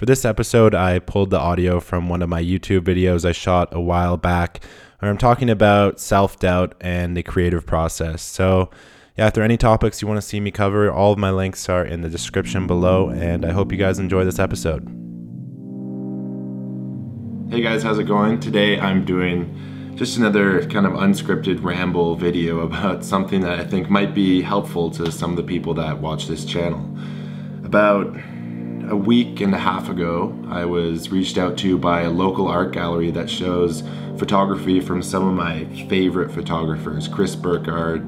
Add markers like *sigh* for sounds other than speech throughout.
For this episode, I pulled the audio from one of my YouTube videos I shot a while back where I'm talking about self doubt and the creative process. So, yeah, if there are any topics you want to see me cover, all of my links are in the description below, and I hope you guys enjoy this episode. Hey guys, how's it going? Today I'm doing just another kind of unscripted ramble video about *laughs* something that I think might be helpful to some of the people that watch this channel. About a week and a half ago, I was reached out to by a local art gallery that shows photography from some of my favorite photographers Chris Burkard,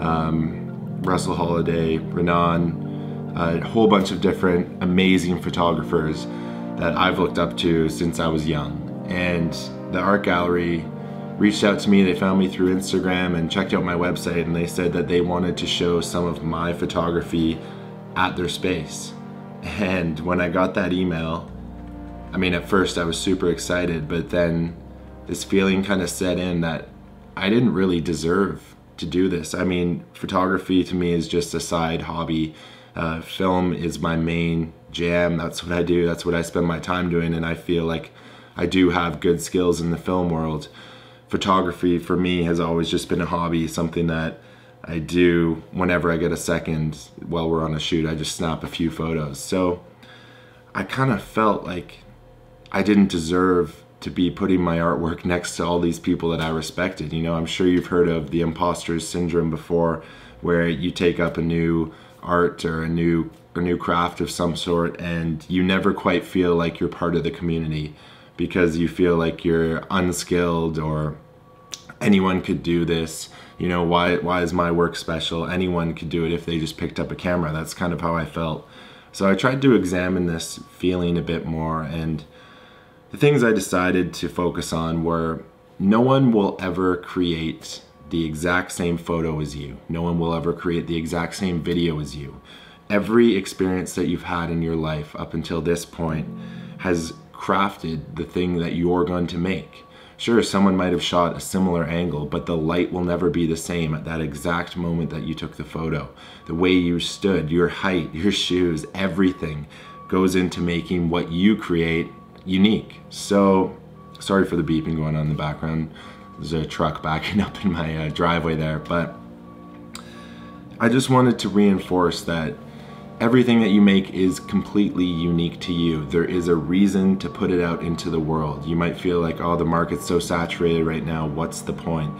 um, Russell Holliday, Renan, a whole bunch of different amazing photographers that I've looked up to since I was young. And the art gallery reached out to me. They found me through Instagram and checked out my website, and they said that they wanted to show some of my photography at their space. And when I got that email, I mean, at first I was super excited, but then this feeling kind of set in that I didn't really deserve to do this. I mean, photography to me is just a side hobby. Uh, film is my main jam. That's what I do. That's what I spend my time doing. And I feel like I do have good skills in the film world. Photography for me has always just been a hobby, something that I do whenever I get a second while we're on a shoot. I just snap a few photos. So I kind of felt like I didn't deserve to be putting my artwork *laughs* next to all these people that I respected. You know, I'm sure you've heard of the imposter syndrome before, where you take up a new art or a new a new craft of some sort and you never quite feel like you're part of the community because you feel like you're unskilled or anyone could do this you know why why is my work special? Anyone could do it if they just picked up a camera. That's kind of how i felt. So i tried to examine this feeling a bit more and the things i decided to focus on were no one will ever create the exact same photo as you. No one will ever create the exact same video as you. Every experience that you've had in your life up until this point has crafted the thing that you're going to make Sure, someone might have shot a similar angle, but the light will never be the same at that exact moment that you took the photo. The way you stood, your height, your shoes, everything goes into making what you create unique. So, sorry for the beeping going on in the background. There's a truck backing *laughs* up in my uh, driveway there, but I just wanted to reinforce that Everything that you make is completely unique to you. There is a reason to put it out into the world. You might feel like, oh, the market's so saturated right now. What's the point?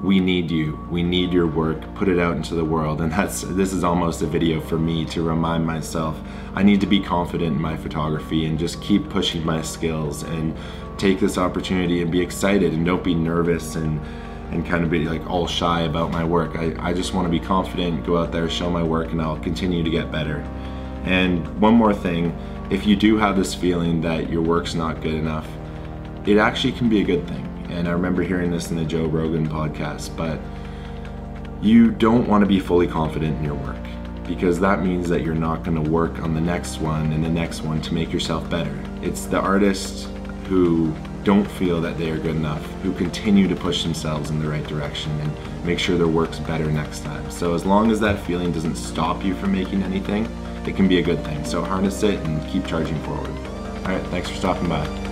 We need you. We need your work. Put it out into the world. And that's this is almost a video for me to remind myself I need to be confident in my photography and just keep pushing my skills and take this opportunity and be excited and don't be nervous and and kind of be like all shy about my work. I, I just want to be confident, go out there, show my work, and I'll continue to get better. And one more thing, if you do have this feeling that your work's not good enough, it actually can be a good thing. And I remember hearing this in the Joe Rogan podcast, but you don't want to be fully confident in your work because that means that you're not going to work on the next one and the next one to make yourself better. It's the artist who don't feel that they are good enough, who continue to push themselves in the right direction and make sure their work's better next time. So as long as that feeling doesn't stop you from making anything, it can be a good thing. So harness it and keep charging forward. All right, thanks for stopping by.